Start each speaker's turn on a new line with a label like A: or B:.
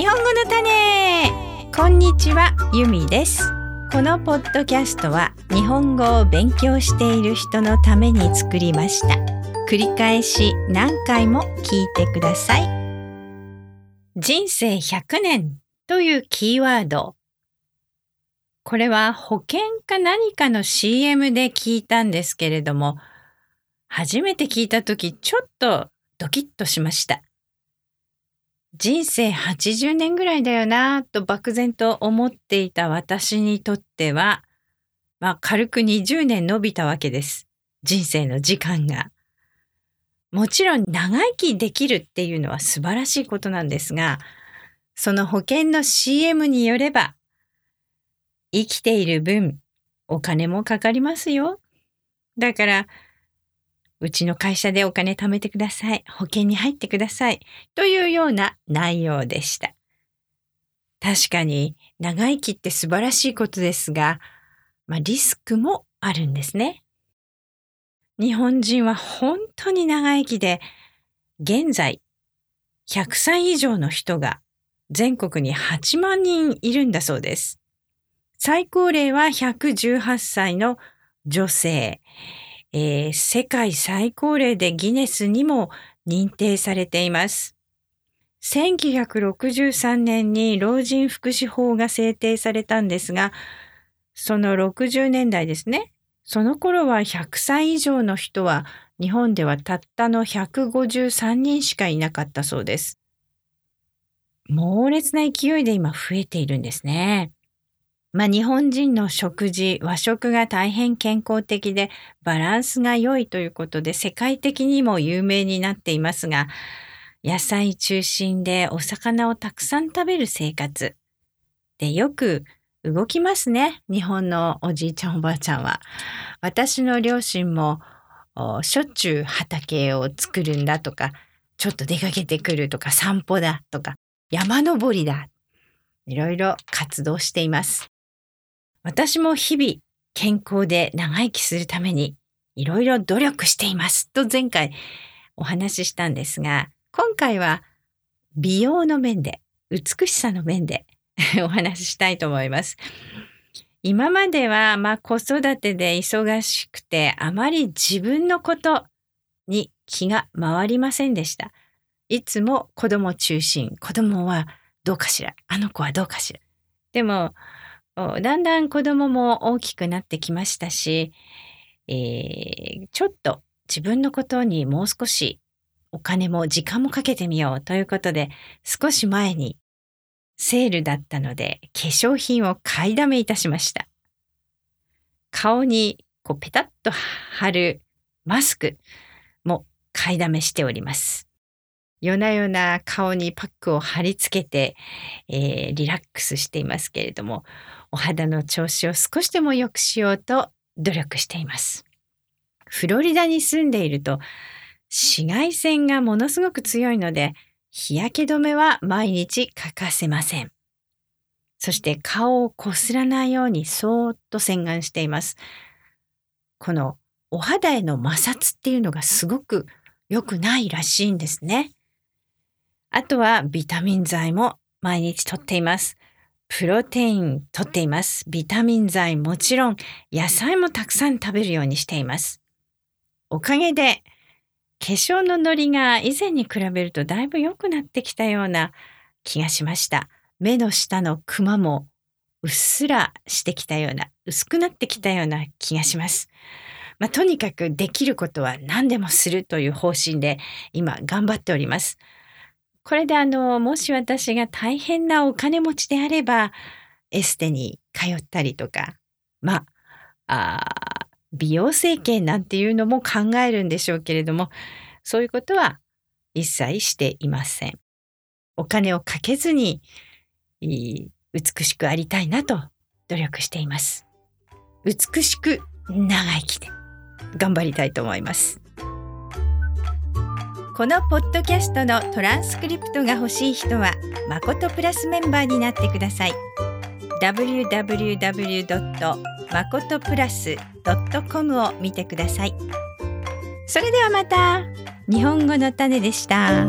A: 日本語の種。こんにちはゆみです。このポッドキャストは日本語を勉強している人のために作りました。繰り返し何回も聞いてください。人生100年というキーワード。これは保険か何かの CM で聞いたんですけれども初めて聞いた時ちょっとドキッとしました。人生80年ぐらいだよなと漠然と思っていた私にとっては、まあ軽く20年伸びたわけです。人生の時間が。もちろん長生きできるっていうのは素晴らしいことなんですが、その保険の CM によれば、生きている分、お金もかかりますよ。だから、うちの会社でお金貯めてください。保険に入ってください。というような内容でした。確かに長生きって素晴らしいことですが、まあ、リスクもあるんですね。日本人は本当に長生きで、現在100歳以上の人が全国に8万人いるんだそうです。最高齢は118歳の女性。えー、世界最高齢でギネスにも認定されています。1963年に老人福祉法が制定されたんですが、その60年代ですね。その頃は100歳以上の人は日本ではたったの153人しかいなかったそうです。猛烈な勢いで今増えているんですね。まあ、日本人の食事、和食が大変健康的でバランスが良いということで世界的にも有名になっていますが、野菜中心でお魚をたくさん食べる生活でよく動きますね。日本のおじいちゃんおばあちゃんは。私の両親もしょっちゅう畑を作るんだとか、ちょっと出かけてくるとか散歩だとか山登りだ。いろいろ活動しています。私も日々健康で長生きするためにいろいろ努力していますと前回お話ししたんですが、今回は美容の面で、美しさの面で お話ししたいと思います。今までは、まあ、子育てで忙しくて、あまり自分のことに気が回りませんでした。いつも子供中心、子供はどうかしら、あの子はどうかしら。でも、だんだん子供も大きくなってきましたし、えー、ちょっと自分のことにもう少しお金も時間もかけてみようということで、少し前にセールだったので化粧品を買いだめいたしました。顔にこうペタッと貼るマスクも買いだめしております。夜な夜な顔にパックを貼り付けて、えー、リラックスしていますけれども、お肌の調子を少しでも良くしようと努力しています。フロリダに住んでいると紫外線がものすごく強いので日焼け止めは毎日欠かせません。そして顔をこすらないようにそーっと洗顔しています。このお肌への摩擦っていうのがすごく良くないらしいんですね。あとはビタミン剤も毎日とっています。プロテインとっています。ビタミン剤もちろん野菜もたくさん食べるようにしています。おかげで化粧のノリが以前に比べるとだいぶ良くなってきたような気がしました。目の下のクマもうっすらしてきたような、薄くなってきたような気がします。まあ、とにかくできることは何でもするという方針で今頑張っております。これであの、もし私が大変なお金持ちであれば、エステに通ったりとか、まあ、あ美容整形なんていうのも考えるんでしょうけれども、そういうことは一切していません。お金をかけずに美しくありたいなと努力しています。美しく長生きで頑張りたいと思います。このポッドキャストのトランスクリプトが欲しい人は、まことプラスメンバーになってください。www. まことプラス .com を見てください。それではまた、日本語の種でした。